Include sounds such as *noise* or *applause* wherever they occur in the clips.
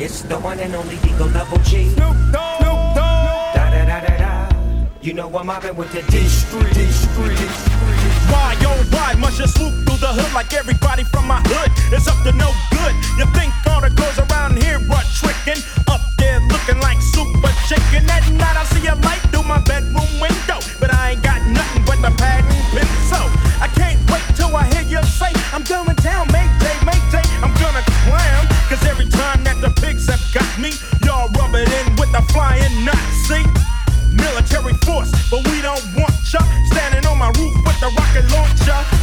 It's the one and only Eagle Level G. Snoop Dogg. Snoop Dogg. Da da da da da. You know I'm mobbing with the D Street. D Street. Why, oh why must you swoop through the hood like everybody from my hood is up to no good? You think all the girls around here but tricking? Up there looking like super chicken. At night I see a light through my bedroom window, but I ain't got nothing but the pad and pencil. I can't wait till I hear you say I'm going down.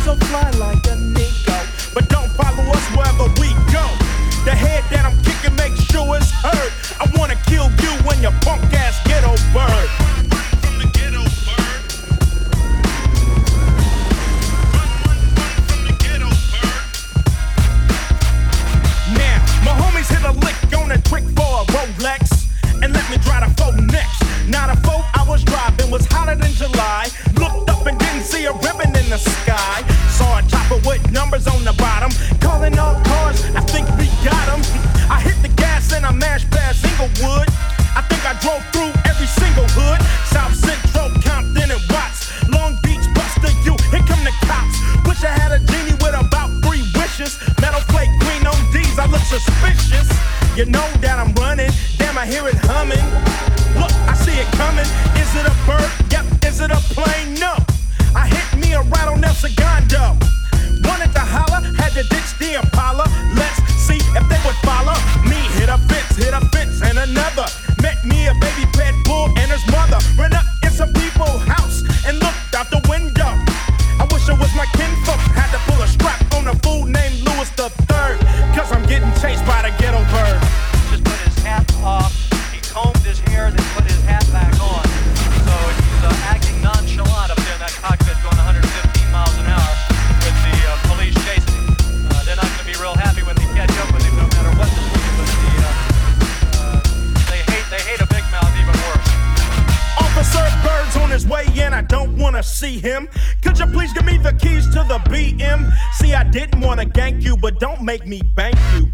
so fly like a Nico. But don't follow us wherever we go. The head that I'm kicking, make sure it's heard. I wanna kill you when your punk ass didn't wanna gank you, but don't make me bank you.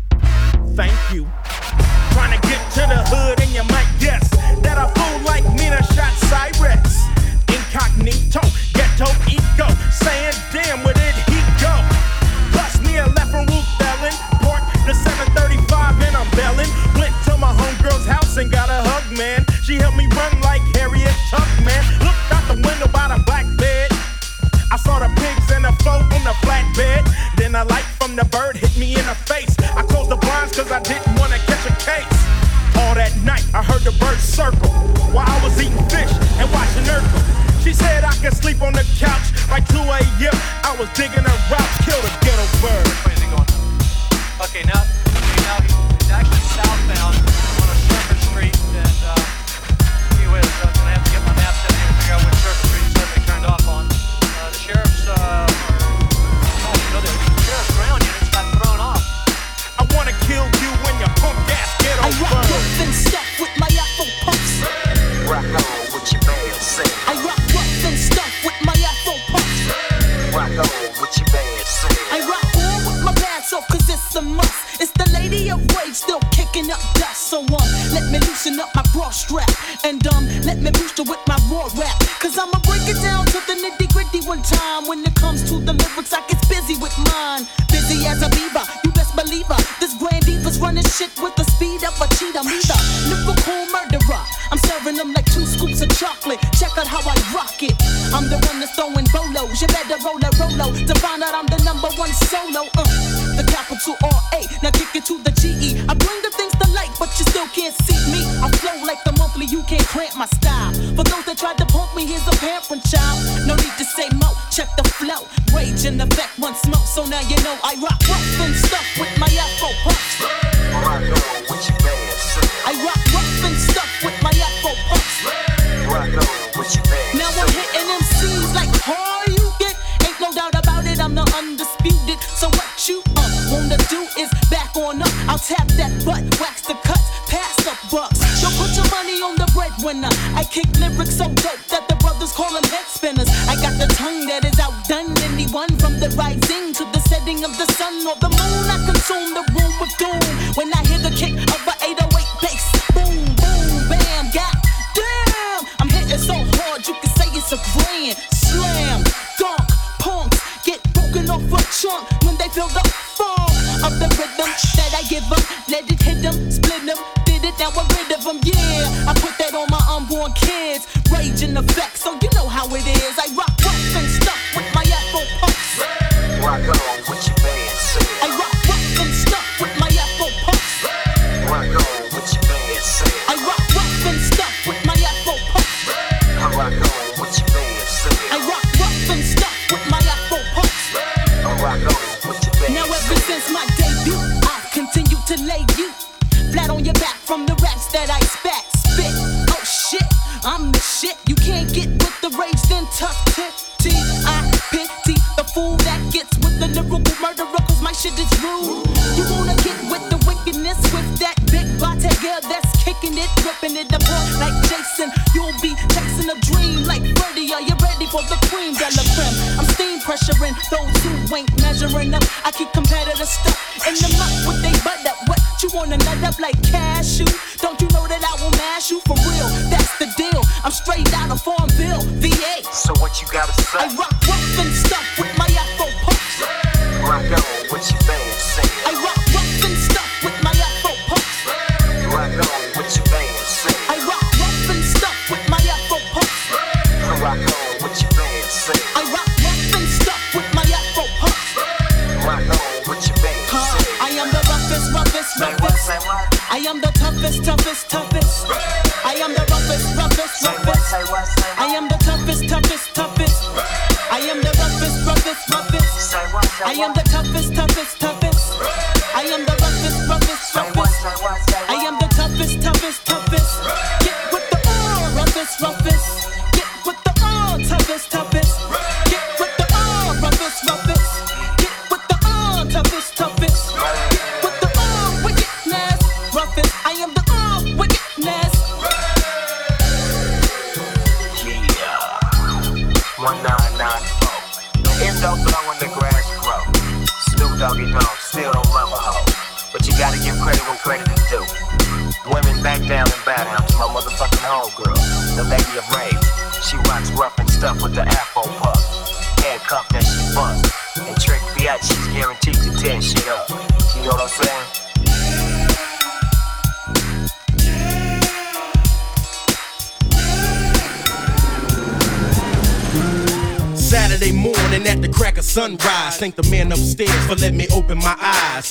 Hopefully you can't cramp my style. For those that tried to punk me, here's a pamphlet, child. No need to say mo, check the flow. Rage in effect, one smoke, so now you know I rock rough and stuff with my afro puffs. I rock rough and stuff with my afro puffs. Now I'm hitting MCs like hard you get. Ain't no doubt about it, I'm the undisputed. So what you uh, wanna do is back on up. I'll tap that butt winner. I kick lyrics so dope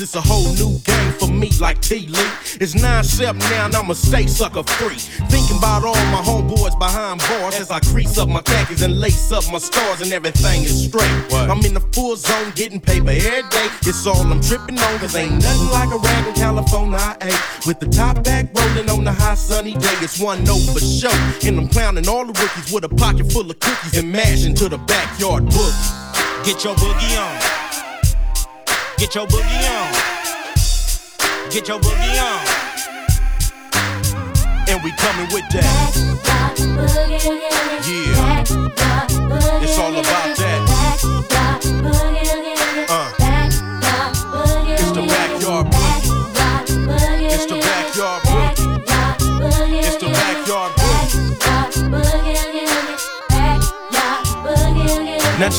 It's a whole new game for me, like T Lee. It's 9 7 now, and I'ma stay sucker free. Thinking about all my homeboys behind bars as I crease up my khakis and lace up my stars, and everything is straight. I'm in the full zone, getting paper every day. It's all I'm tripping on, cause ain't nothing like a rag in California I ate. With the top back rolling on the hot sunny day, it's one note for sure. And I'm clowning all the rookies with a pocket full of cookies and mash into the backyard boogie. Get your boogie on. Get your boogie on. Get your boogie on. And we coming with that. Yeah. It's all about that.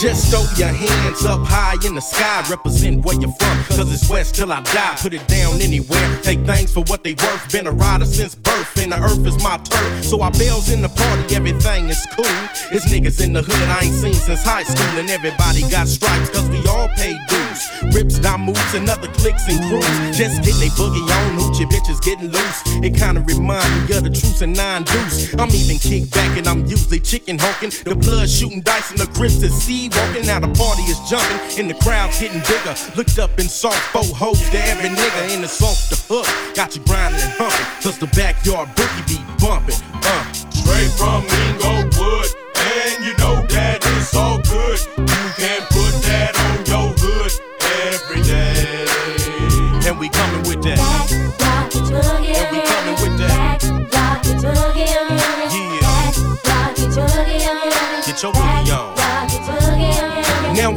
Just throw your hands up high in the sky, represent where you're from. Cause it's west till I die. Put it down anywhere. Take things for what they worth. Been a rider since birth, and the earth is my turf. So I bells in the party, everything is cool. It's niggas in the hood I ain't seen since high school, and everybody got stripes, cause we all pay dues. Rips, dime moves, and other clicks and crews. Just getting they boogie on, hoochie bitches getting loose. It kinda remind me of the truce and nine deuce. I'm even kicked back, and I'm usually chicken honking. The blood shooting dice, and the grips is sea walking. Now the party is jumping, and the crowd's getting bigger. Looked up and saw four hoes to every nigga in the song the hook. Got you grinding and humping, cause the backyard boogie be bumping. Uh. Straight from Inglewood, and you know that it's all good. You can put that on your hood every day. And we coming with that. And we coming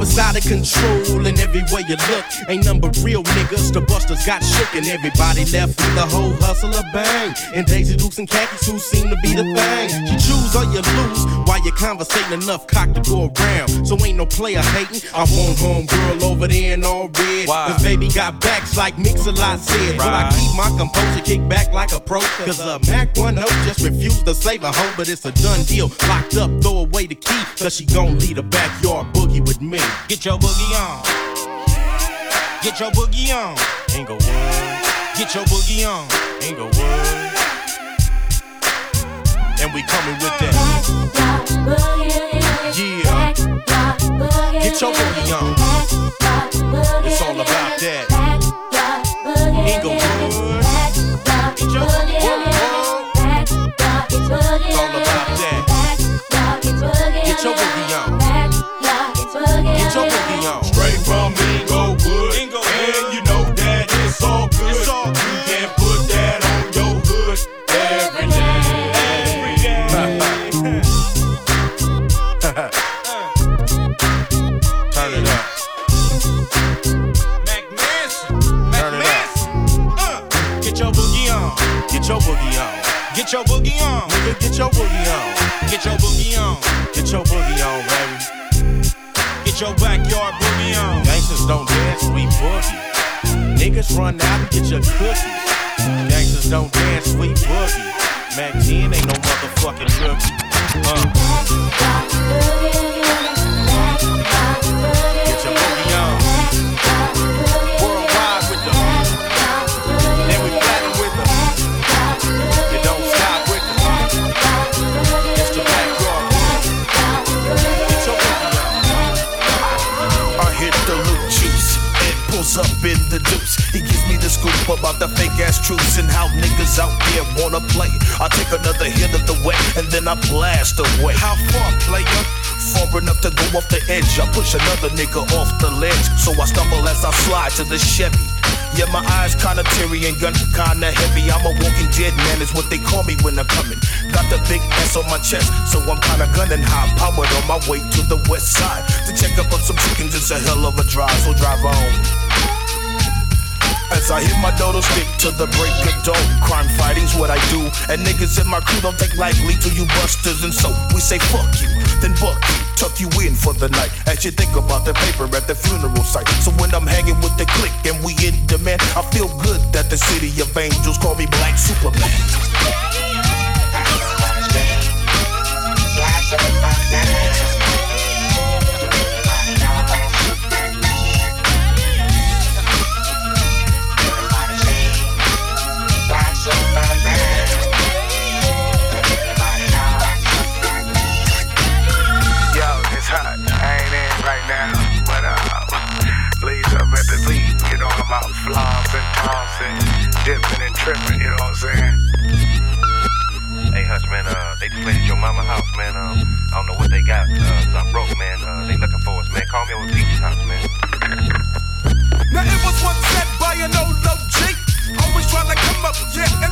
Yeah. Get your boogie on. Now it's out of control and every way you look. Ain't number real niggas, the busters got shook and everybody left with the whole hustle of bang. And Daisy Dukes and khakis who seem to be the thing. You choose or you lose while you're conversating enough cock to go around. So ain't no player hating. I want home girl over there in all red. Cause baby got backs like Mix-a-Lot said. But I keep my composure, kick back like a pro. Cause a Mac 1 just refused to save a hoe, but it's a done deal. Locked up, throw away the key. Cause she gon' lead a backyard boogie with me. Get your boogie on. Get your boogie on. Inglewood, Get your boogie on. Inglewood. And we coming with that. Yeah. Get your boogie on. It's all about that. Inglewood. Get your boogie on. It's all about push another nigga off the ledge. So I stumble as I slide to the Chevy. Yeah, my eyes kinda teary and gun kinda heavy. I'm a walking dead man, is what they call me when I'm coming. Got the big S on my chest, so I'm kinda gunning high powered on my way to the west side to check up on some chickens. It's a hell of a drive, so drive on. As I hit my dodo stick to the break of dawn. Crime fighting's what I do. And niggas in my crew don't take lightly to you busters. And so we say fuck you, then buck you, tuck you in for the night. As you think about the paper at the funeral site. So when I'm hanging with the clique and we in demand, I feel good that the city of angels call me Black Superman. Don't know what they got. Uh, I'm broke, man. Uh, they looking for us, man. Call me to Peach's house, man. Now it was once said by an old OG. Always trying to come up, yeah,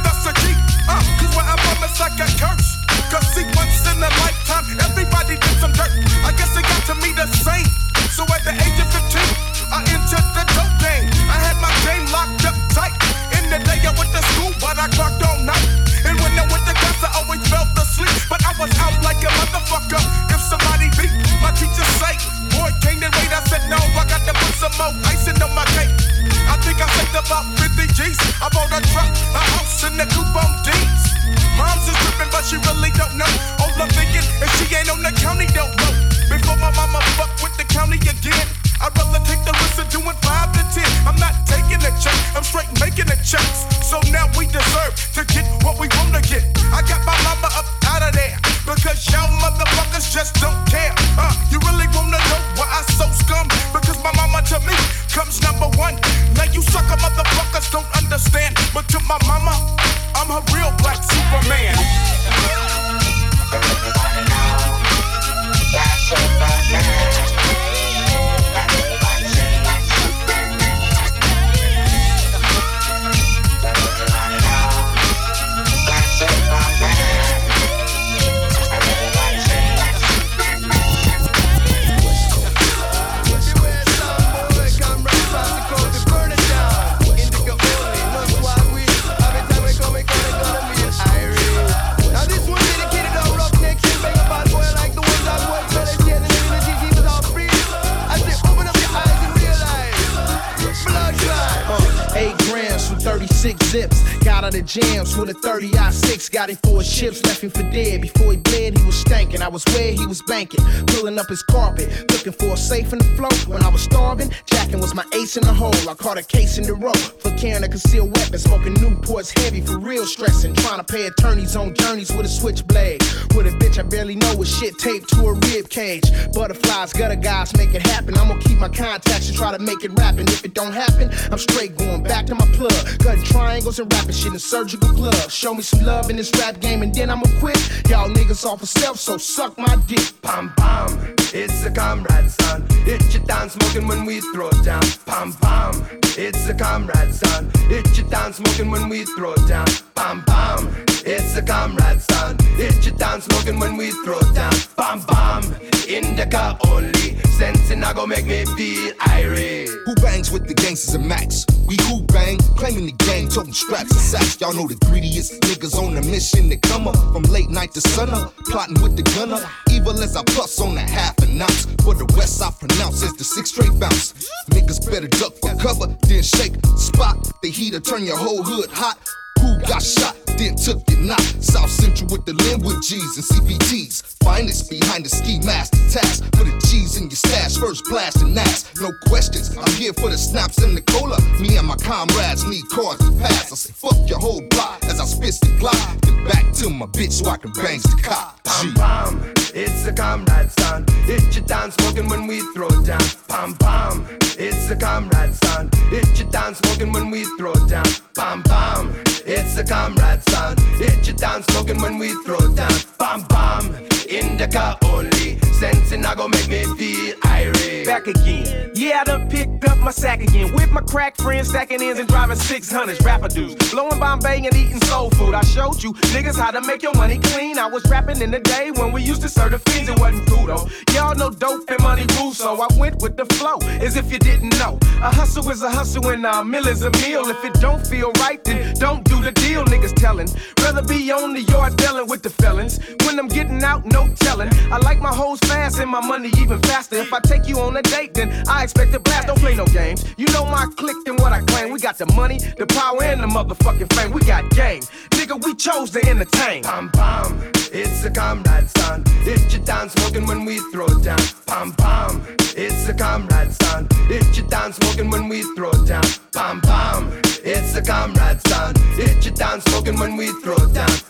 30 six zips. Got out of jams with a 30 I 6. Got him for his chips, left him for dead. Before he bled, he was stankin'. I was where he was banking. Pulling up his carpet, looking for a safe in the float. When I was starving, jacking was my ace in the hole. I caught a case in the row for carrying a concealed weapon. Smoking Newports heavy for real stressing. Trying to pay attorneys on journeys with a switchblade. With a bitch I barely know with shit taped to a rib cage. Butterflies, gutter guys, make it happen. I'm gonna keep my contacts and try to make it rapping. If it don't happen, I'm straight going back to my plug. Cutting triangles and rapping shit in surgical gloves. Show me some love in this rap game and then I'ma quit. Y'all niggas off of self, so suck my dick. Pam pam, it's a comrade son. Hit your town smoking when we throw down. Pam pam, it's a comrade son. Hit your town smoking when we throw down. Pam pam, it's a comrade son. Hit your town smoking when we throw down. Pam pam, indica only. Sensing I go make me feel irate. Who bangs with the gangsters and max? We who bang, claiming the gang, toting straps and sacks. Y'all know the greediest niggas on the mission to come up from late night to sun up, plotting with the gunner. Evil as I plus on a half an ounce. For the west, I pronounce as the six straight bounce. Niggas better duck for cover, then shake spot. The heater turn your whole hood hot. Who got shot, then took your knot? South Central with the Lynwood G's and CPTs. Finest behind the ski mask task. Put the G's in your stash, first blast and ass. No questions, I'm here for the snaps and the cola. Me and my comrades need cars to pass. I say, fuck your whole block as I spit the Glock. Then back to my bitch so I can bang the cop. Pam pam, it's a comrade son. It's your town smoking when we throw it down. Pam pam, it's a comrade son. It's your town smoking when we throw it down. Pam pam, it's a comrade son. Hit your town smoking when we throw down. Pam pam, indica only. Sensing I go make me feel irate. Back again. Yeah, I done picked up my sack again. With my crack friends stacking ends and driving 600s. Rapper dudes. Blowing Bombay and eating soul food. I showed you niggas how to make your money clean. I was rapping in the day when we used to serve the fiends. It wasn't cool though. Y'all know dope and money rules, so I went with the flow. As if you didn't know. A hustle is a hustle and a meal is a meal. If it don't feel right, then don't do the deal, niggas telling. Rather be on the yard dealing with the felons. When I'm getting out, no telling. I like my hoes fast and my money even faster. If I take you on a date, then I expect a blast. Don't play no games. You know my clique and what I claim. We got the money, the power, and the motherfucking fame. We got game. Nigga, we chose to entertain. Pam pam, it's a comrade son. Hit your town smoking when we throw it down. Pam pam, it's a comrade son. Hit your town smoking when we throw it down. Pam pam, it's a comrade son. Hit your town smoking when we throw down.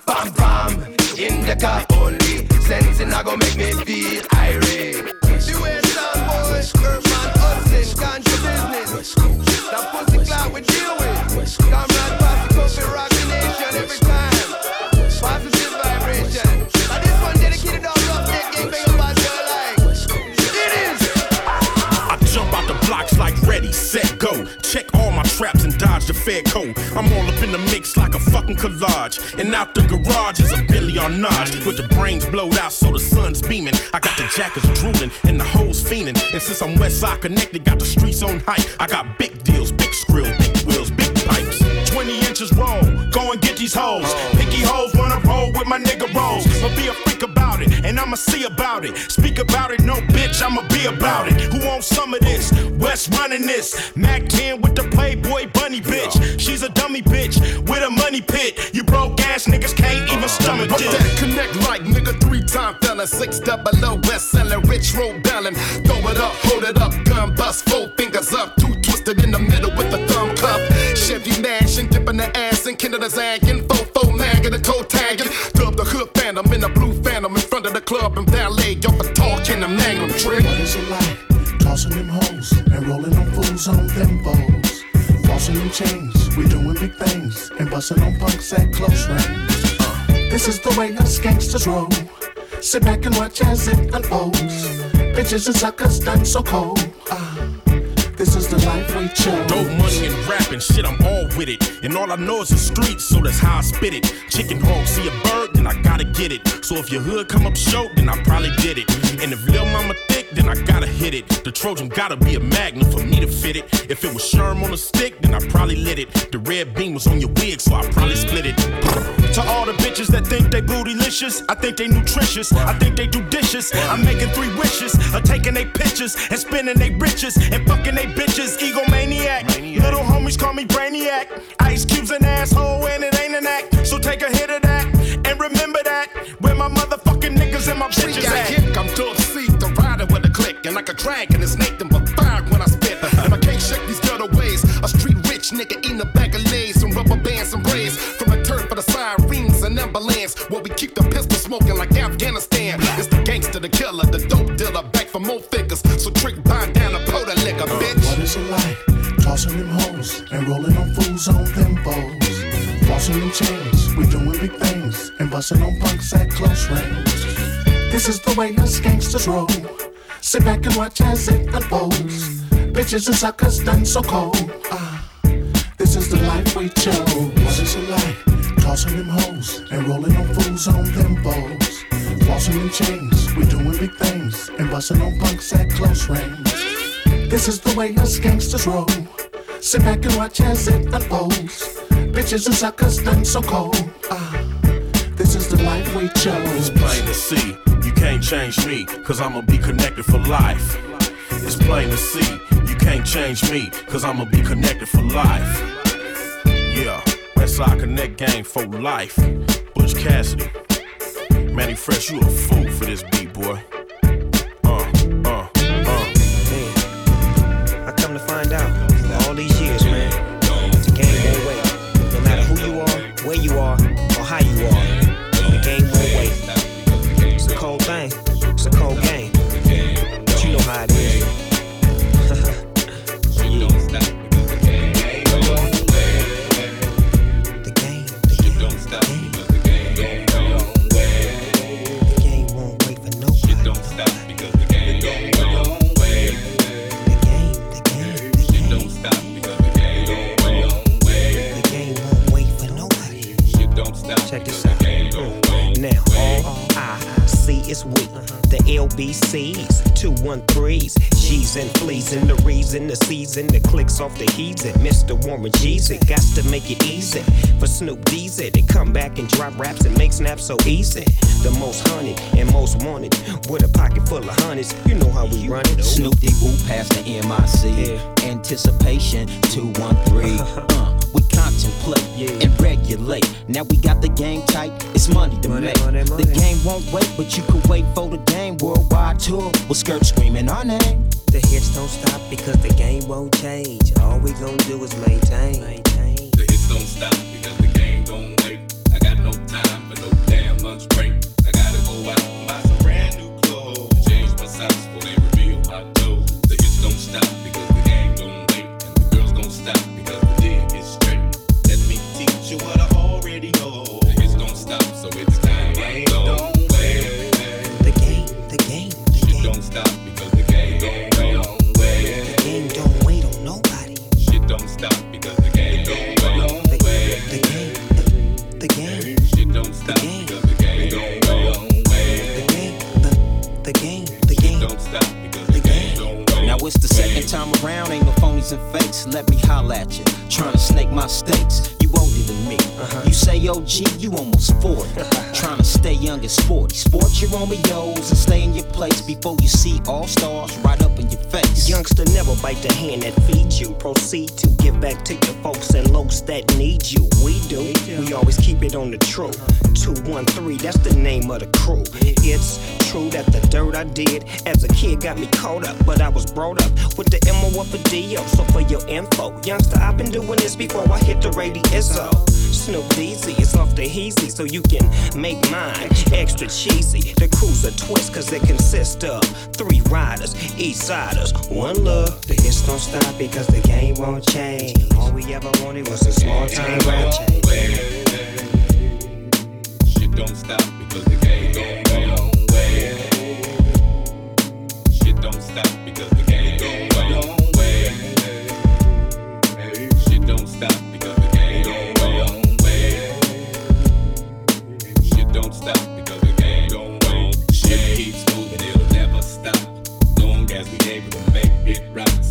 in the car only. Sensing I go make me feel irate. The way sound, boys, man, hustling, ganja business. That pussy cloud we deal with. Comrade pass the coffee, rock the nation every time. Positive vibration. And this one dedicated all rough neck gang bang about your life. It is. I jump out the blocks like ready, set, go. Check all my traps dodge the fed code. I'm all up in the mix like a fucking collage. And out the garage is a billion notch. With the brains blowed out so the sun's beaming. I got the jackets drooling and the hoes fiending. And since I'm west side connected, got the streets on hype. I got big deals, big skrill, big wheels, big pipes. 20 inches roll, go and get these hoes. Picky hoes wanna with my nigga rolls. But be a freak about it, and I'ma see about it. Speak about it, no bitch, I'ma be about it. Who wants some of this? West running this. Mack 10 with the Playboy bunny bitch. She's a dummy bitch with a money pit. You broke ass niggas can't even stomach this. that connect right, nigga, three time felon, six double O, best selling, rich road bellin'. Throw it up, hold it up, gun bust, four fingers up, two twisted in the middle with the thumb cup. Chevy mashing, dipping the ass and Canada zagging, fofo nagging, the toe tagging. The phantom in a blue phantom in front of the club and valet, y'all for talking, them name them trick. What is it like? Tossing them hoes and rolling them fools on them foes. Flossing them chains, we doing big things and busting on punks at close range. Uh, this is the way us gangsters roll. Sit back and watch as it unfolds. Bitches and suckers done so cold. Uh, this is the life we chose. Dope money and rapping, shit, I'm all with it. And all I know is the streets, so that's how I spit it. Chicken hawk, see a bird, then I gotta get it. So if your hood come up short, then I probably did it. And if Lil Mama thick, then I gotta hit it. The Trojan gotta be a magnet for me to fit it. If it was Sherm on a stick, then I probably lit it. The red beam was on your wig, so I probably split it. To all the bitches that think they bootylicious, I think they nutritious. I think they do dishes. I'm making three wishes of taking they pictures and spending they riches and fucking they bitches. Egomaniac. Little homies call me Brainiac. Ice Cube's an asshole and it ain't an act. So take a hit of that remember that. Where my motherfucking niggas and my bitches got at. hit, I'm to seat, the rider with a click, and like a dragon, it's Nathan but fire when I spit. And I can't shake these ghetto ways. A street rich nigga eating a bag of lays, some rubber bands, some braids. From the turf for the sirens and ambulance, where we keep the pistol smoking like Afghanistan. It's the gangster, the killer, the dope dealer, back for more figures. So trick bind down a powder liquor, uh, bitch. What is it like? Tossing them hoes and rolling on fools on them foes. Flossing them chains, we doing big things and busting on punks at close range. This is the way us gangsters roll. Sit back and watch as it unfolds. Bitches and suckers done so cold. Ah, this is the life we chose. What is it like? Tossing them hoes and rolling on fools on them foes. Flossing them chains, we doing big things and busting on punks at close range. This is the way us gangsters roll. Sit back and watch as it unfolds. Bitches and suckers done so cold. Ah, chose. It's plain to see, you can't change me, cause I'ma be connected for life. It's plain to see, you can't change me, cause I'ma be connected for life. Yeah, Westside Connect gang for life. Butch Cassidy. Mannie Fresh, you a fool for this beat, boy. So easy. The most hunted and most wanted, with a pocket full of hundreds. You know how we run it. Snoop de Woo past the MIC. Anticipation 213. *laughs* uh, we contemplate and regulate. Now we got the game tight, it's money to make. The game won't wait, but you can wait for the game. Worldwide tour with skirt screaming our name. The hits don't stop because the game won't change. All we gon' do is maintain. The hits don't stop because the game don't wait. Lunch break. Before you see all stars right up in your face. Youngster, never bite the hand that feeds you. Proceed to give back to your folks and lokes that need you. We do. We always keep it on the true. 213, that's the name of the crew. It's true that the dirt I did as a kid got me caught up, but I was brought up with the MO up a DO. So for your info, youngster, I've been doing this before I hit the radio. Snoop Deezy is off the heezy, so you can make mine extra cheesy. The crew's a twist, cause it consists of three riders, east siders, one love. The hits don't stop because the game won't change. All we ever wanted was a small time rap change. Shit don't stop because the game don't wait. Shit don't stop because to make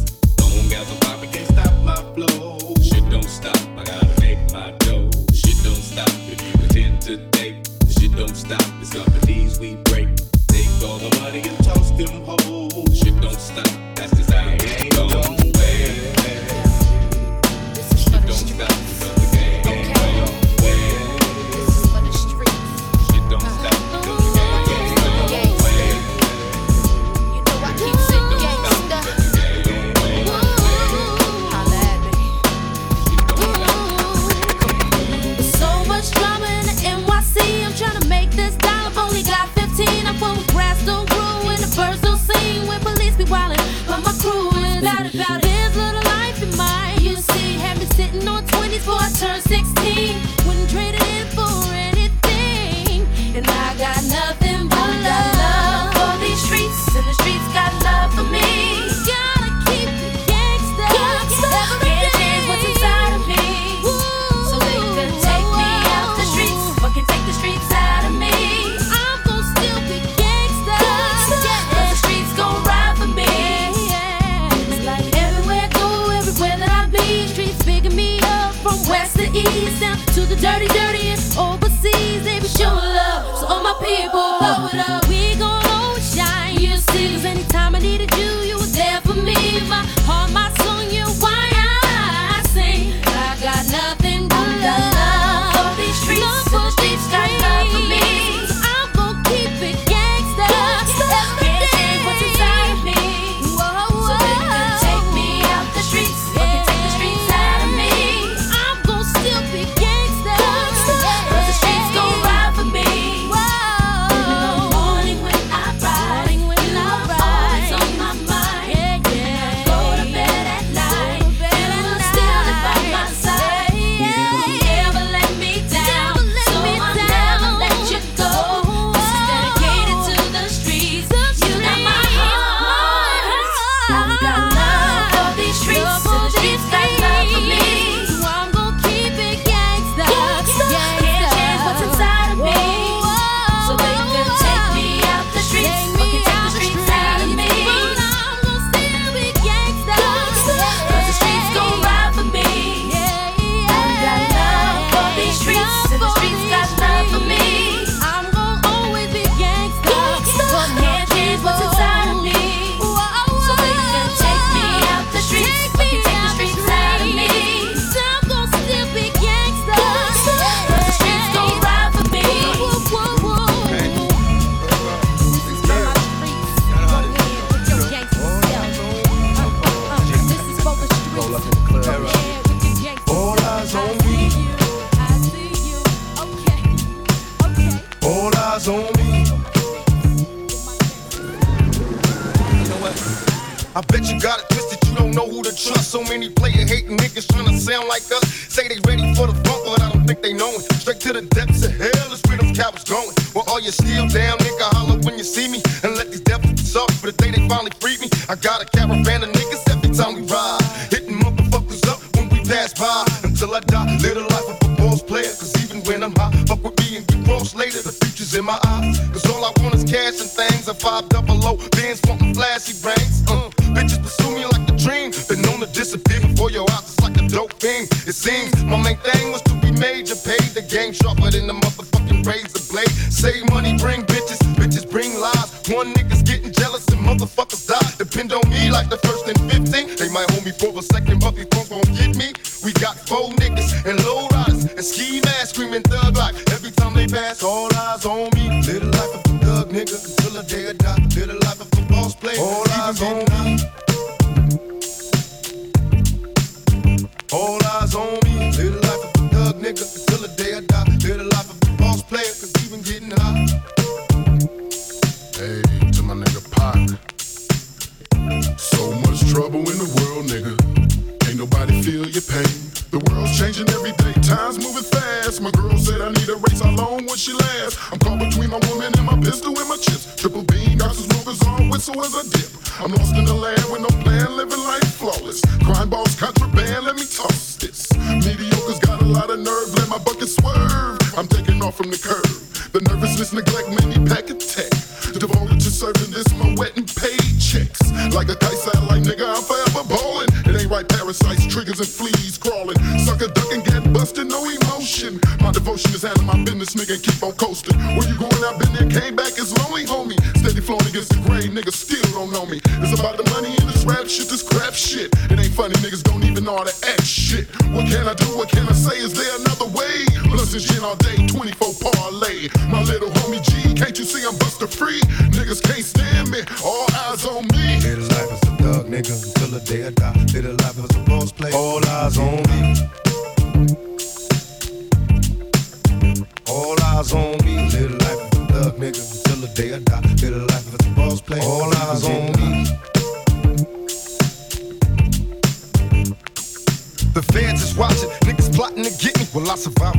killers where them cowards going. Well, all you still down, nigga, holler when you see me. And let these devils be sorry for the day they finally freed me. I got a caravan of niggas every time we ride. Hitting motherfuckers up when we pass by. Until I die, live the life of a boss player. Cause even when I'm high, fuck with me and get cross later. The future's in my eyes. Cause all I want is cash and things. I five double low, bands wanting flashy brains. Uh, bitches pursue me like a dream. Been known to disappear before your eyes, it's like a dope thing. It seems my main thing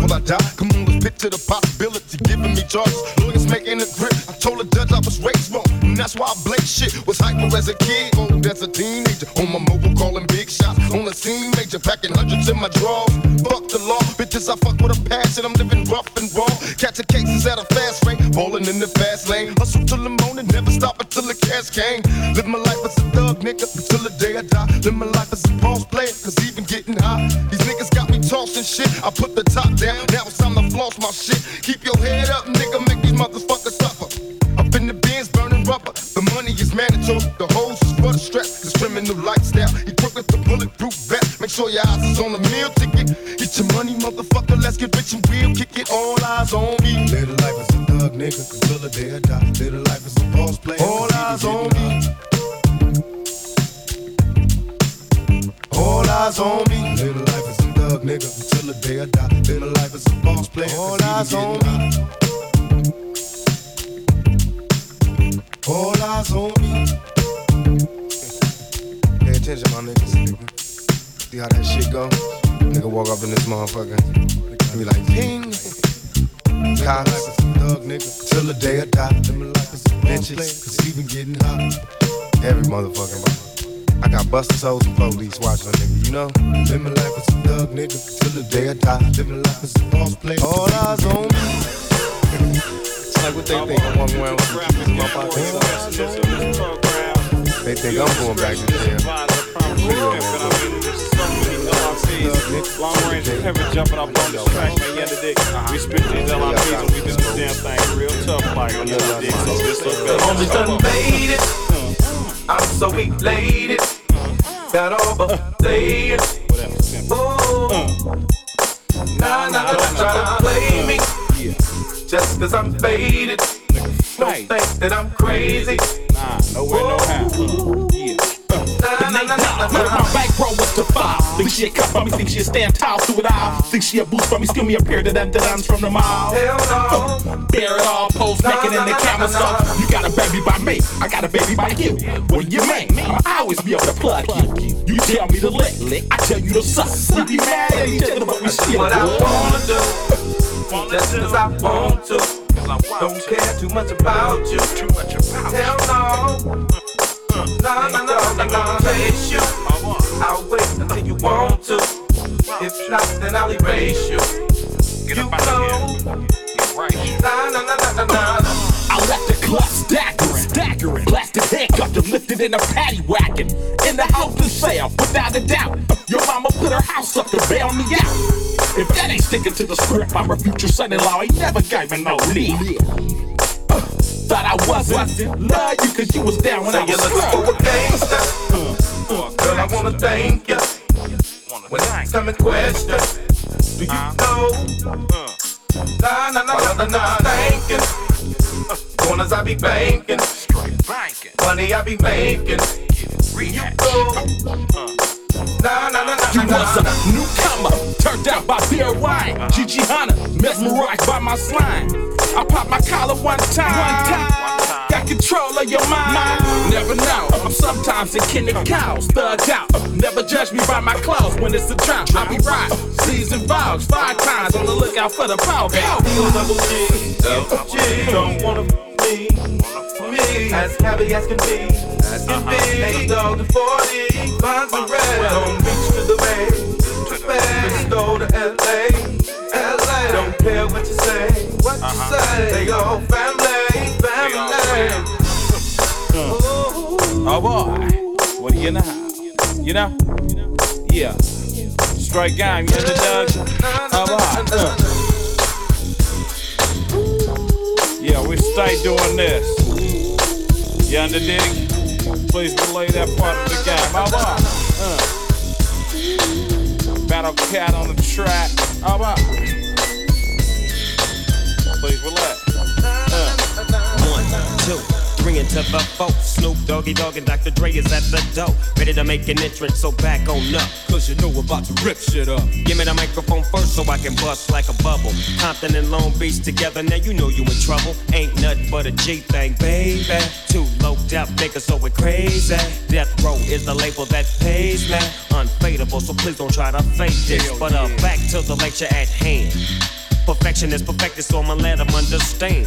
will I die? Come on, let's picture the possibility. Giving me charges, lawyers making a grip. I told the judge I was raised wrong, and that's why I blame shit. Was hyper as a kid, old as a teenager. On my mobile, calling big shots. On the scene, major, packing hundreds in my drawers. Fuck the law, bitches, I fuck with a passion. I'm living rough and raw. Catching cases at a fast rate, rolling in the fast lane. Hustle till the morning, never stop until the cash came. Live my life as a thug, nigga, until the day I die. Live my life as a boss player, cause even getting high shit. I put the top down, elated. Got over saying. Ooh. Nah, nah, don't try to play me. Just cause I'm faded. Don't think that I'm crazy. Nah, nowhere, no how. Yeah. Nah, nah, nah, nah, Look, nah. my bankroll was to five. Think she a cut for me, think she a stand tall through it all. Think she a boost for me, skill me a pair of them that from the mall. Hell no. Bear it all, pose naked in the camera so You got a baby by me, I got a baby by you. When you man, I'ma always be able to plug you. You tell me to lick, lick, I tell you to suck. We be mad at each other, but we still What I wanna do. Just cause I want to. Don't care too much about you. Too much about Hell no. No, no, no, no, no. Chase you. I'll wait until you want to. If not, then I'll erase you. Get you know. Nah, nah, nah, nah, nah, nah. I left the club staggering, staggering. Plastic handcuffed and lifted in a paddy wagon. In the house to sale, without a doubt. Your mama put her house up to bail me out. If that ain't sticking to the script, I'm a future son-in-law. Ain't never gave me no leave. Uh, thought I wasn't. Love you cause you was down when I Say was looking for a gangster. Mm-hmm. Girl, I wanna thank you. When it's coming question, do you uh-huh. know? Uh. Nah, nah, nah, nah, nah, nah, thanking. Corners I be banking. Money I be making. You know? Nah, nah, nah, You was a newcomer, turned out by beer wine. Gigi Hunter, mesmerized by my slime. I popped my collar one time. One time. Got control of your mind. Never know. I'm sometimes a kin of cows, thugged out. Never judge me by my clothes when it's a drought. I be right. Season vows five times on the lookout for the power. Double G, double G, don't wanna me, me, as happy as can be, be. Make a dog to 40, finds the red, don't reach to the bay, Spain, go to LA, LA. Don't care what you say, what you uh-huh. say. They all family, family. Hmm. Oh boy, what are you house? You know? Yeah. Straight game, you in the dog? Yeah, we stay doing this. You under dig? Please relay that part of the game. Oh boy. Uh. Battle cat on the track. Oh boy. Please relay. One, two, three to the four. Snoop Doggy Dogg and Dr. Dre is at the door. Ready to make an entrance, so back on up. Cause you know we're about to rip shit up. Give me the microphone first so I can bust like a bubble. Compton and Long Beach together, now you know you in trouble. Ain't nothing but a G thing, baby. Too low death niggas, so we're crazy. Death Row is the label that pays me. Unfadable, so please don't try to fake this. But uh, back to the lecture at hand. Perfection is perfected, so I'ma let 'em understand.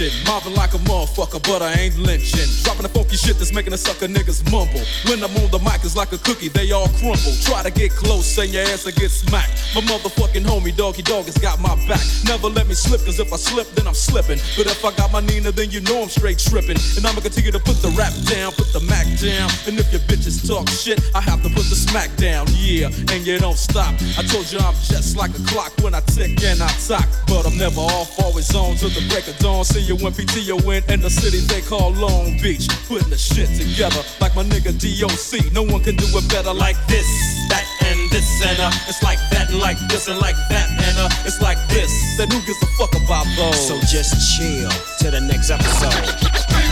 Mobbing like a motherfucker, but I ain't lynching. Dropping the funky shit that's making the sucker niggas mumble. When I'm on the mic, it's like a cookie, they all crumble. Try to get close, and your ass will get smacked. My motherfucking homie, Doggy Dogg, has got my back. Never let me slip, cause if I slip, then I'm slipping. But if I got my Nina, then you know I'm straight tripping. And I'ma continue to put the rap down, put the Mac down. And if your bitches talk shit, I have to put the smack down. Yeah, and you don't stop. I told you I'm just like a clock when I tick and I talk. But I'm never off, always on till the break of dawn. See you when PTO in, the city they call Long Beach. Putting the shit together like my nigga DOC. No one can do it better like this, that, and this, and uh. It's like that, and like this, and like that, and uh. It's like this. Then who gives a fuck about those? So just chill to the next episode.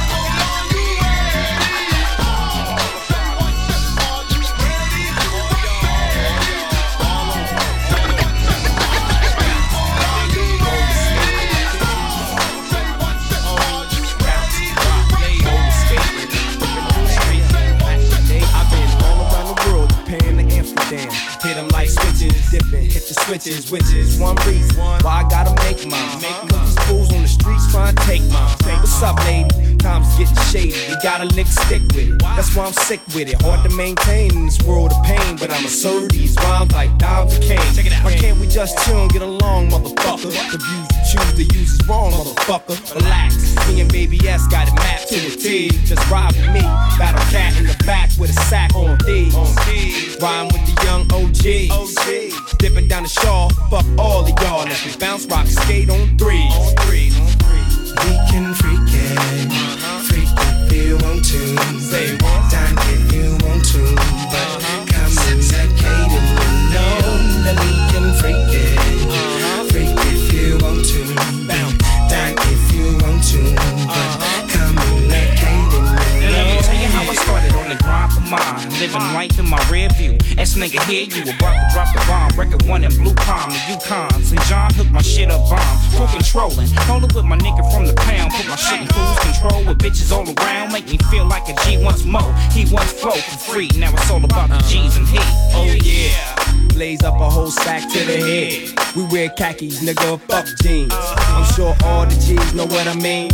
Dipping, hit the switches, which is one reason why I gotta make mine. Cause these fools on the streets trying to take mine. What's up, lady? Time's getting shady. You gotta lick stick with it. That's why I'm sick with it. Hard to maintain in this world of pain, but I'ma serve these rhymes like dimes of cane. Why can't we just chill and get along, motherfucker? The views you choose to use is wrong, motherfucker. Relax. Me and Baby S got it to a T. Just ride with me. Battle cat in the back with a sack on D. Rhyme with the young OG. OG. Dipping down the shaw. Fuck all of y'all. Let's we bounce, rock, skate on three. three We can freak it, freak if you want to. Say what? Dine if you want to, but Living right in my rear view. Ass nigga here, you about to drop the bomb. Record one in Blue Palm, the Yukon. St. John hooked my shit up bomb. Full controlling. Rolling with my nigga from the pound. Put my shit in cruise control with bitches all around. Make me feel like a G once more. He once flow for free. Now it's all about the G's and he. Oh yeah. Blaze up a whole sack to the head. We wear khakis, nigga, fuck jeans. I'm sure all the G's know what I mean.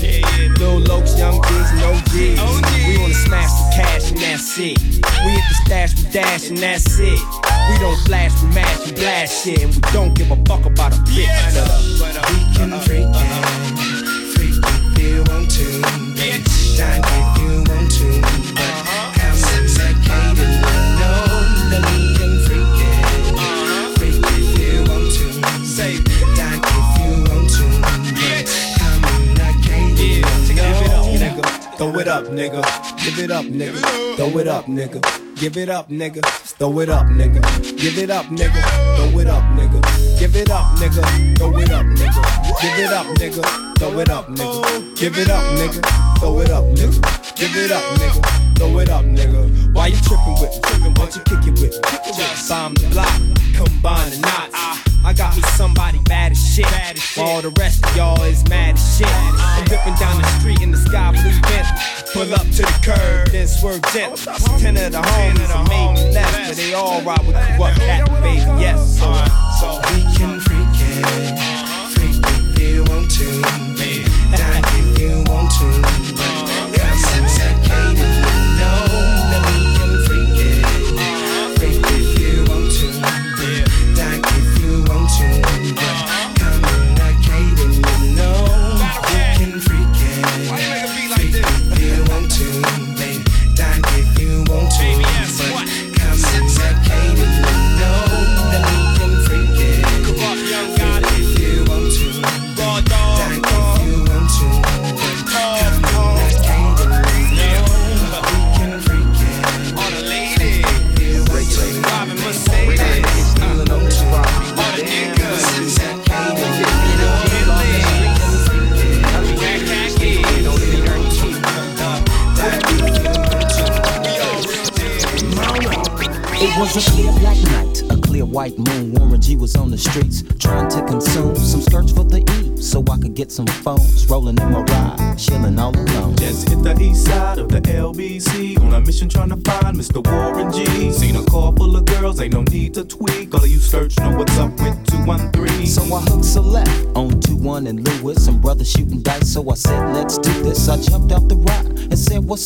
Lil Lokes, young G's, no G's. We wanna smash the cash and that's it. We hit the stash, we dash and that's it. We don't flash, we match, we blast shit, and we don't give a fuck about a bitch. We can freak it, freak if you want to. Dine Throw it up, nigga. Give it up, nigga. Throw it up, nigga. Give it up, nigga. Throw it up, nigga. Give it up, nigga. Throw it up, nigga. Give it up, nigga. Throw it up, nigga. Give it up, nigga. Throw it up, nigga. Give it up, nigga. Throw it up, nigga. Give it up, nigga. Throw it up, nigga. Why you tripping with me? Why you kick it with me? Just bomb the block, combine the knots. I got me somebody bad as shit. While all the rest of y'all is mad as shit. I'm whipping down the street in the sky blue Bentley. Pull up to the curb, then swerve gently. Ten of the homies are made left, but they all ride with Kurupt cat, baby. Yes, so, so we can freak it,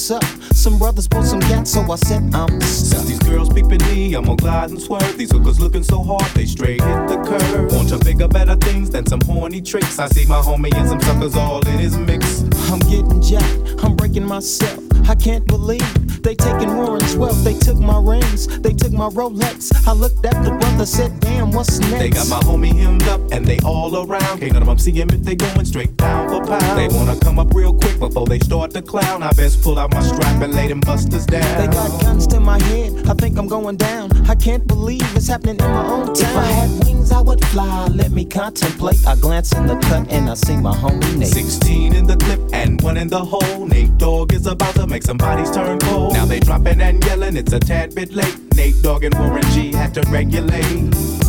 what's up? Some brothers pulled some gas, so I said, I'm stuck. These girls peeping me, I'm gonna glide and swerve. These hookers looking so hard, they straight hit the curve. Want to bigger, better things than some horny tricks. I see my homie and some suckers all in his mix. I'm getting jacked, I'm breaking myself. I can't believe they taking Warren's wealth. They took my rings, they took my Rolex. I looked at the brother, said, what's next? They got my homie hemmed up and they all around. Can't none of them see him if they going straight pound for pound. They wanna come up real quick before they start to clown. I best pull out my strap and lay them busters down. They got guns to my head, I think I'm going down. I can't believe it's happening in my own town. If I had wings, I would fly. Let me contemplate. I glance in the cut and I see my homie Nate. 16 in the clip and one in the hole. Nate Dogg is about to make some bodies turn cold. Now they dropping and yelling, it's a tad bit late. Nate Dogg and Warren G had to regulate.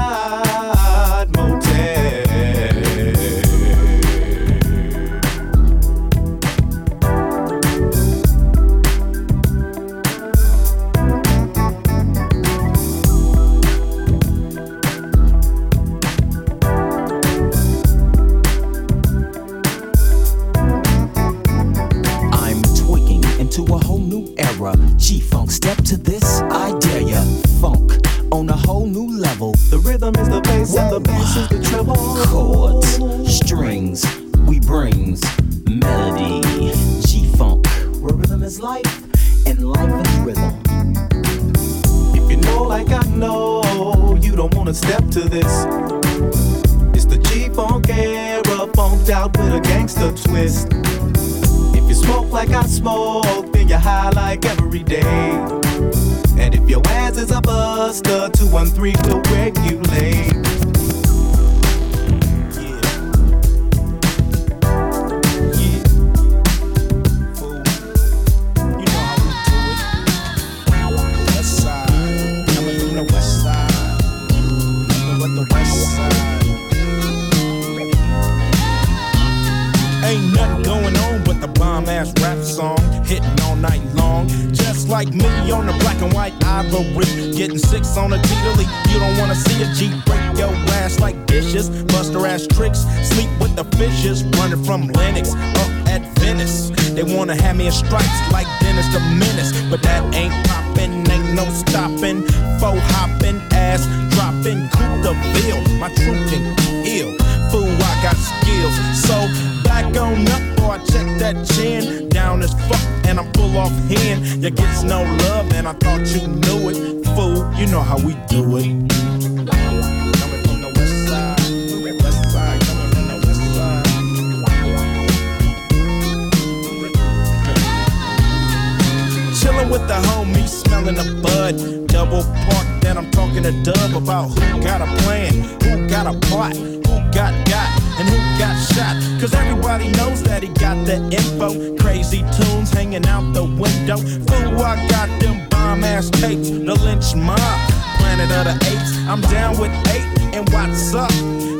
ivory, getting six on a T You don't wanna see a G break your ass like dishes, bust her ass tricks, sleep with the fishes, running from Lennox up at Venice. They wanna have me in stripes like Dennis the Menace, but that ain't poppin', ain't no stoppin'. Faux hopping, ass droppin', coup the bill. My truth can ill. Got skills. So back on up, or I check that chin. Down as fuck, and I'm full off hand. You gets no love, and I thought you knew it. Fool, you know how we do it. With the homies, smelling the bud. Double park, then I'm talking to Dub about who got a plan, who got a plot, who got got, and who got shot. Cause everybody knows that he got the info. Crazy tunes hanging out the window. Fool, I got them bomb ass tapes, the Lench Mob. Planet of the apes, I'm down with eight, and what's up?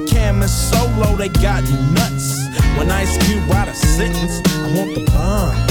Cam and Solo, they got nuts. When Ice Cube write a sentence, I want the bomb.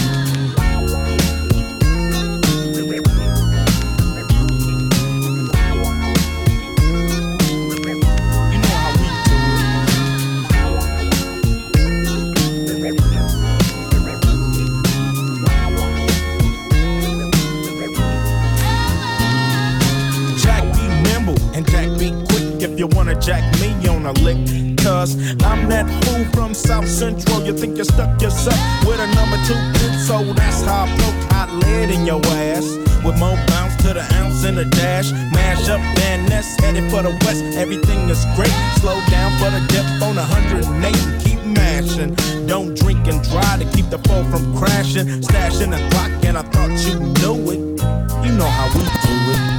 Jack me on a lick. Cause I'm that fool from South Central. You think you stuck yourself with a number two hit, so that's how I broke hot lead in your ass. With more bounce to the ounce and the dash. Mash up Van Ness, headed for the west. Everything is great. Slow down for the depth on 108 and keep mashing. Don't drink and drive to keep the foe from crashing. Stashing the clock, and I thought you knew it. You know how we do it.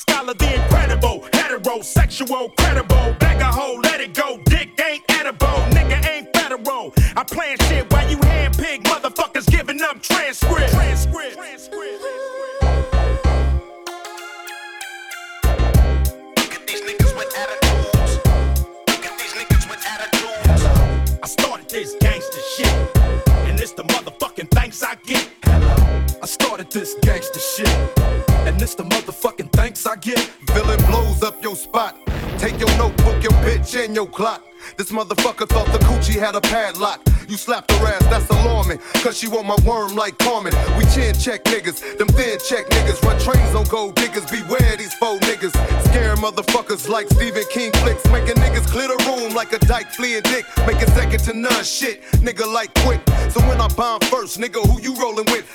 Scholar, the incredible, heterosexual, credible. Bag a hole, let it go. Dick ain't edible, nigga ain't federal. I plan shit while you handpick motherfuckers giving up transcript. Transcript. I started this gangster shit, and it's the motherfucking thanks I get. Hello. I started this your spot. Take your notebook, your bitch, and your clock. This motherfucker thought the coochie had a padlock. You slapped her ass, that's alarming. Cause she want my worm like Carmen. We chin check niggas, them thin check niggas. Run trains on gold diggers, beware these faux niggas. Scaring motherfuckers like Stephen King flicks. Making niggas clear the room like a dyke fleeing dick. Making second to none shit, nigga like quick. So when I bomb first, nigga, who you rolling with?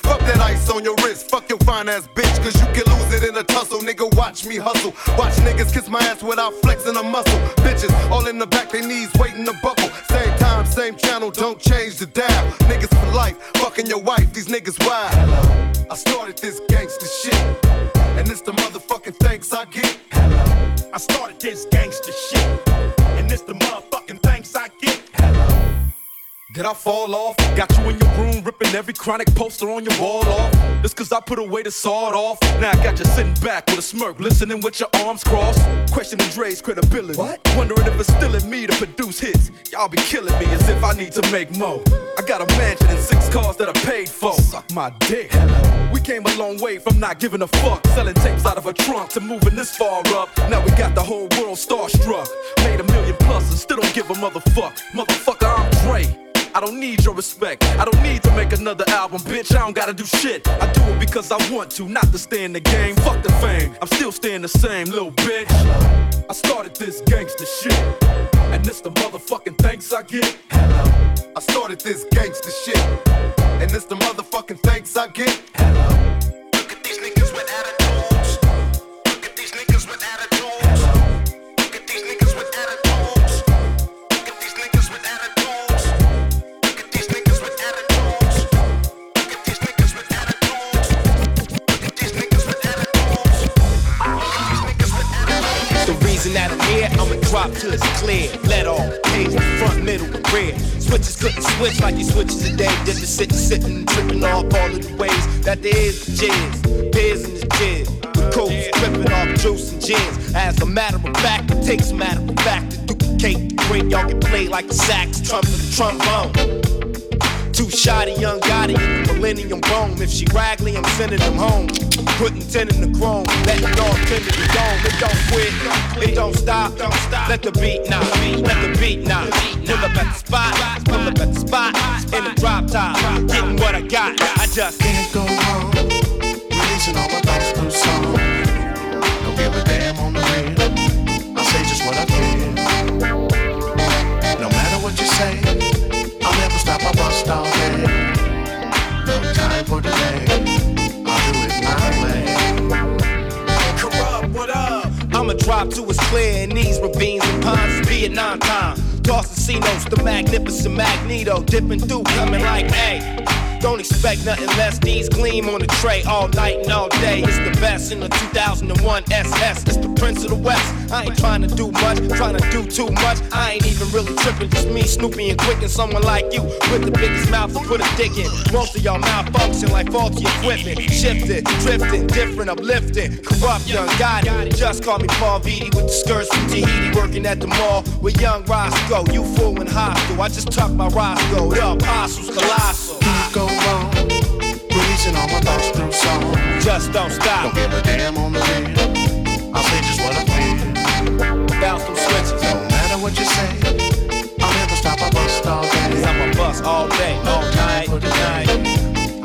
On your wrist, fuck your fine ass bitch. Cause you can lose it in a tussle, nigga. Watch me hustle. Watch niggas kiss my ass without flexing a muscle. Bitches all in the back, they knees waiting to buckle. Same time, same channel, don't change the dial. Niggas for life, fucking your wife, these niggas wild. I started this gangster shit, and it's the motherfucking thanks I get. Hello. I started this gangster shit, Did I fall off? Got you in your room ripping every chronic poster on your wall off. Just cause I put away the sawed off. Now I got you sitting back with a smirk, listening with your arms crossed. Questioning Dre's credibility. What? Wondering if it's still in me to produce hits. Y'all be killing me as if I need to make more. I got a mansion and six cars that I paid for. Suck my dick. Hello. We came a long way from not giving a fuck. Selling tapes out of a trunk to moving this far up. Now we got the whole world starstruck. Made a million plus and still don't give a motherfuck. Motherfucker, I'm Dre. I don't need your respect. I don't need to make another album, bitch. I don't gotta do shit. I do it because I want to, not to stay in the game. Fuck the fame. I'm still staying the same, little bitch. I started this gangster shit, and it's the motherfucking thanks I get. I started this gangster shit, and it's the motherfucking thanks I get. Played like a sax, trumpet, trombone. Too shoddy, young Gotti the millennium bone. If she raggly, I'm sending them home. Putting ten in the chrome, letting off ten in the dome. It don't quit, it don't stop. Let the beat knock, let the beat knock. Pull up at the spot, pull up at the spot. In the drop top, getting what I got. I just can't go wrong. Releasing all my thoughts through song. Don't give a damn say, I'll never stop. I all day. No time for delay. I'ma drop to it's clear in these ravines and ponds. Vietnam time. Toss casinos, the magnificent Magneto. Dipping through, coming like, hey. Don't expect nothing less. These gleam on the tray all night and all day. It's the best in the 2001 SS. It's the Prince of the West. I ain't trying to do much, trying to do too much. I ain't even really tripping. Just me, Snoopy, and Quick, and someone like you with the biggest mouth to put a dick in. Most of y'all malfunction like faulty equipment. Shifted, drifting, different, uplifting. Kurupt, young Gotti. Just call me Paul Vitti with the skirts from Tahiti. Working at the mall with young Roscoe. You fool and hostile. I just tuck my Roscoe. The apostles, colossal. Go wrong. Releasing all my thoughts through song. Just don't stop. Don't give a damn on the real. I'll say just what I feel. Bounce them switches. No matter what you say, I'll never stop. I bust all day. Cause I'm a bust all day, all night, night.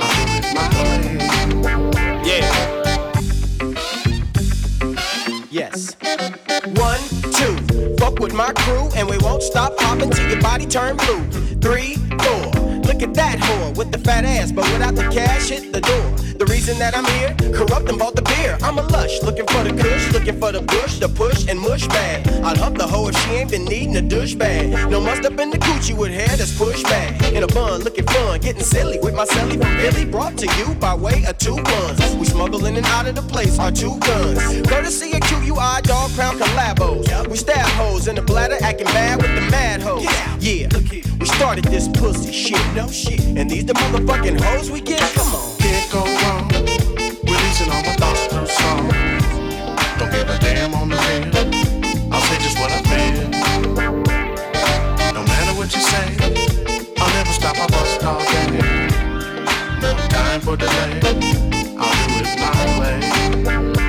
I'll do it my way. Yeah. Yes. One, two. Fuck with my crew, and we won't stop popping till your body turn blue. Three, with the fat ass, but without the cash, hit the door. Reason that I'm here, Kurupt and bought the beer. I'm a lush, looking for the kush, looking for the bush, the push and mush bag. I'd hump the hoe if she ain't been needing a douche bag. No must up in the coochie with hair that's pushed back. In a bun, looking fun, getting silly with my celly from Philly, brought to you by way of two buns. We smuggle in and out of the place, our two guns. Courtesy of QUI, dog crown collabos. We stab hoes in the bladder, acting bad with the mad hoes. Yeah, we started this pussy shit, no shit. And these the motherfucking hoes we get. Come on. Can't go wrong. Don't give a damn on the. I'll say just what I feel. No matter what you say, I'll never stop. No time for delay. I'll do it my way.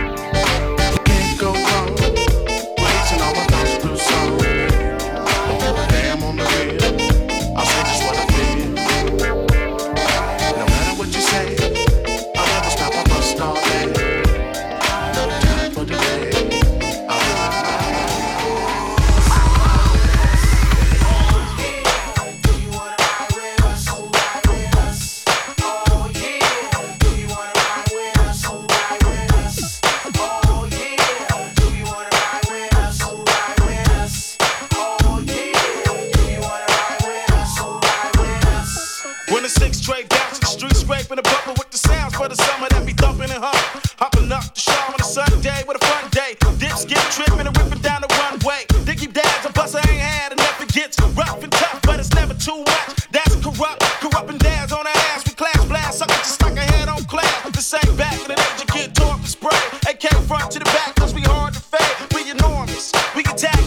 we can tag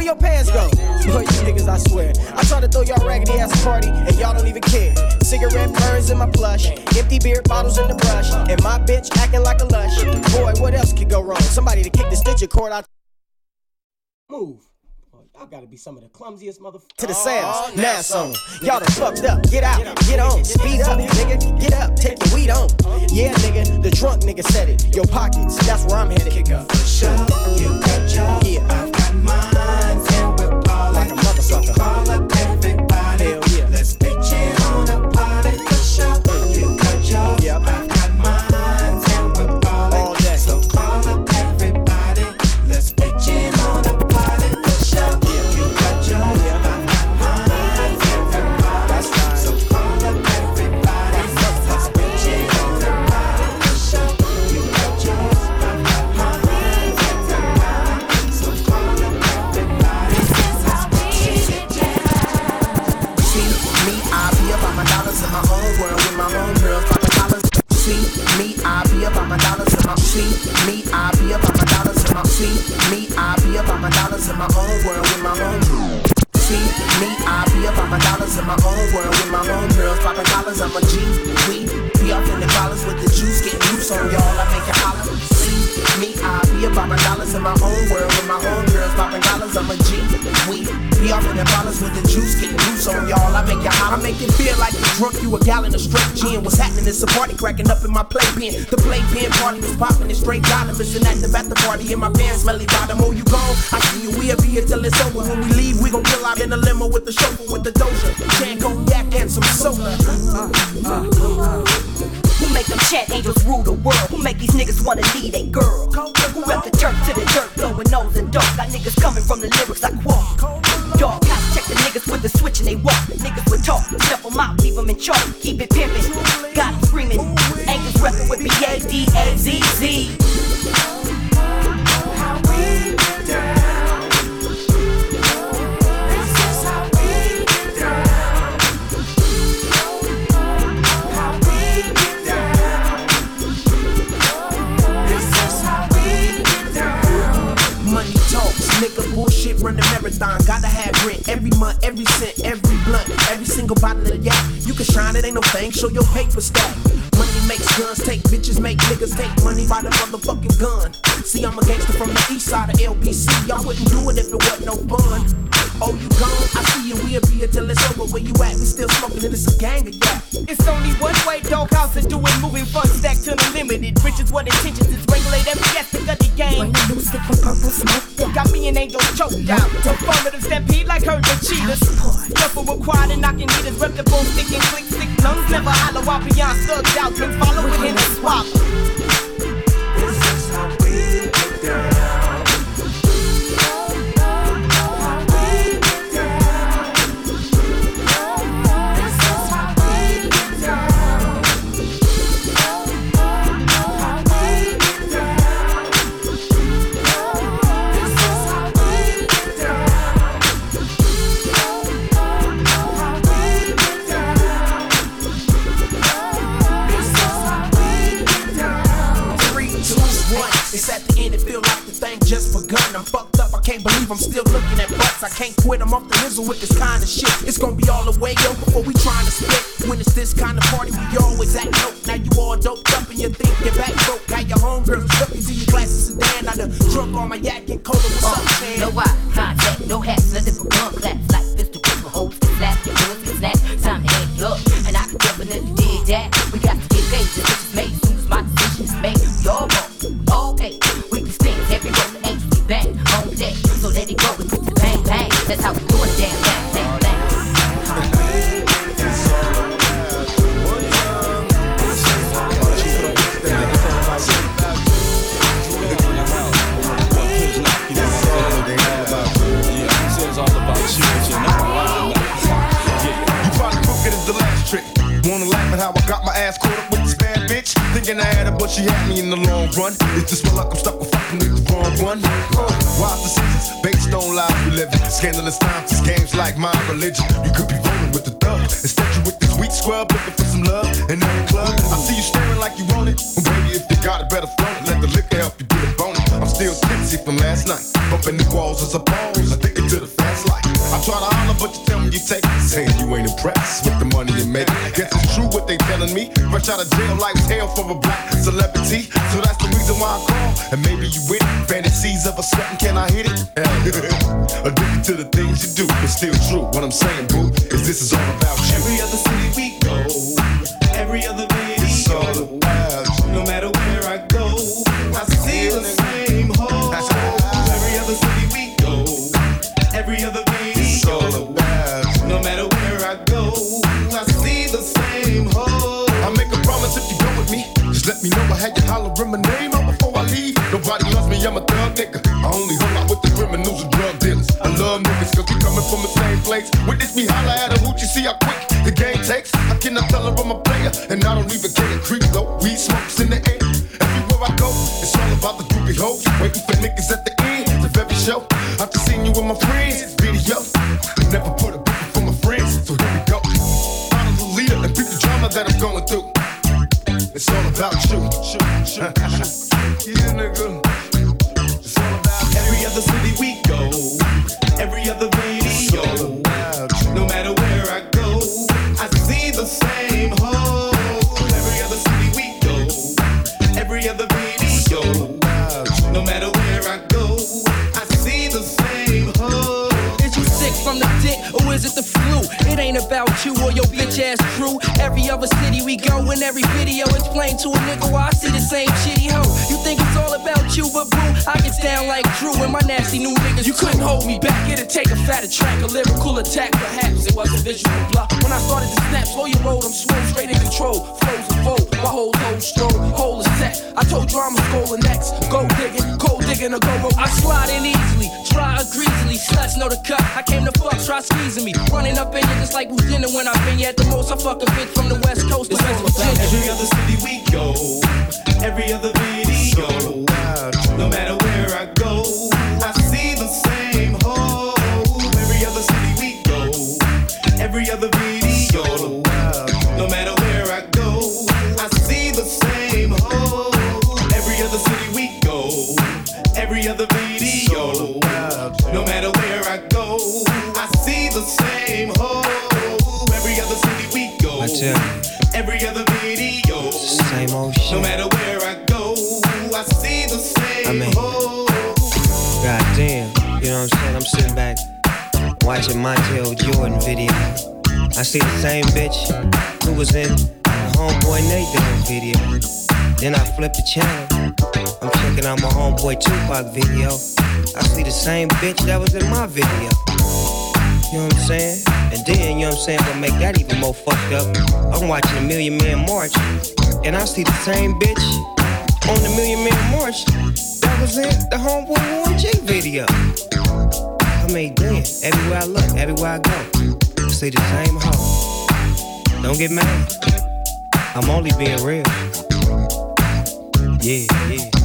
Where your pants go? Boy, you niggas, I swear. I try to throw y'all raggedy ass party, and y'all don't even care. Cigarette burns in my plush, empty beer bottles in the brush, and my bitch acting like a lush. Boy, what else could go wrong? Somebody to kick the stitcher cord out. Move. I gotta be some of the clumsiest motherfuckers. To the sounds, now some. Y'all done fucked up. Get out, get on, speed up, nigga. Get up, take your weed on. Yeah, nigga, the drunk nigga said it. Your pockets, that's where I'm headed. Kick up. Show you got your, yeah. I got mine. Like in my own world with my own. See me, I be about my dollars in my own world with my own girls, popping dollars. I'm a G, we be off in the dollars with the juice, getting loose on y'all. I make it holler. See me, I be about my dollars in my own world with my own girls, popping dollars. I'm a G, we be off in the dollars with the juice, getting loose on y'all. I make it hot, I make it feel like you drunk, you a gallon of straight gin. What's happening? It's a party cracking up in my playpen. The playpen party was popping, it's straight dollar. Missing at the party in my pants, smelly bottom. Oh, you gone? I see you. We'll be here till it's over. When we leave, we gon' pull out in a limo with the chauffeur with the doja, chain cognac and some soda. Who make them chat angels rule the world? Who make these niggas wanna lead a girl? Who rep the dirt to the dirt, blowing nose and dope? Got niggas coming from the lyrics I quote. Dog, gotta check the niggas with the switch and they walk. Niggas would talk, step them out, leave them in chalk. Keep it pimpin', got screaming. Angels reppin' with B-A-D-A-Z-Z. Every cent, every blunt, every single bottle of yak. You can shine, it ain't no thing. Show your paper stack. Money makes guns take bitches, make niggas take money by the motherfucking gun. See, I'm a gangster from the east side of LBC. Y'all wouldn't do it if it wasn't no fun. Oh, you gone? I see you. We'll be here till it's over. Where you at? We still smoking and it's a gang of yak. It's only one way, doghouse to do it. Moving funds stack to the limited. Riches, what intentions is regulate every aspect of the game. Got me and angels choked out. Affirmative stampede like herd of cheetahs. With quiet and knocking meters. Rep the bone, stick and click, stick lungs. Never hollow out beyond thugged out. Can follow it in the swap. Three, can't believe I'm still looking at butts. I can't quit, I'm off the hizzle with this kind of shit. It's gonna be all the way yo before we trying to split. When it's this kind of party, we always act dope. Now you all doped up and you think you're back broke. How your homegirls looking to your glasses sedan. I done drunk on my yak and cola. What's up, uh, man? No eye contact, no hats, nothing but gun claps like this to whip hoes slap your boys to snap. Time to act up, and I can definitely dig that. We got to get paid, this is made soon as my decision is made. We all That's how we do it, damn bang bang bang. You probably crooked as the at how I got my ass caught up with this bad bitch? Thinking I had her, but she had me in the long run. It's just my luck, I'm stuck Scandalous times, it's games like my religion. You could be rolling with the thug. Instead, you with this weak scrub looking for some love in every club. I see you staring like you want it. Well, baby, if you got it, better flaunt it. Let the liquor help you get a bonus. I'm still tipsy from last night. Bumping the walls as a pose. Addicted to the fast life. I try to holler, but you tell me you take it. Saying you ain't impressed with the money you make. Guess it's true what they telling me. Fresh out of jail, life hell for a black celebrity. So that's the reason why I call. And maybe you it. Fantasies of a sweating, can I hit it? I'm saying, boo, is this is all about you or your bitch ass crew. Every other city we go in every video it's explain to a nigga why I see the same shitty hoe. You think it's all about you, but boo, I get down like Drew and my nasty new niggas. You couldn't hold me back. It'd take a fatter track, a lyrical attack. Perhaps it was a visual block. When I started to snap, slow your road, I'm swole, straight in control. Flows and fold, my whole stroll, whole is set. I told you I'm a goal next. Go digging, cold digging, or go roll. I slide in easily, try a greasily. Sluts know the cut. I came to fuck, try squeezing me. Running up in you just like Virginia when I've been here at the most. I fuck a bitch from the west coast to West Virginia. Every other city we go, every other video. So No matter where I go, I see the same. Every other city we go, every other. We go. I tell you. Every other video. Same old shit. No matter where I go, I see the same I mean-. God damn, you know what I'm saying? I'm sitting back watching Montel Jordan video. I see the same bitch who was in Homeboy Dogg video. Then I flip the channel. I'm checking out my Homeboy Tupac video. I see the same bitch that was in my video. You know what I'm saying? And then, you know what I'm saying, what make that even more fucked up, I'm watching a Million Man March, and I see the same bitch on the Million Man March that was in the Homeboy Warren G video. I mean, damn, everywhere I look, everywhere I go, I see the same hoe. Don't get mad. I'm only being real. Yeah, yeah.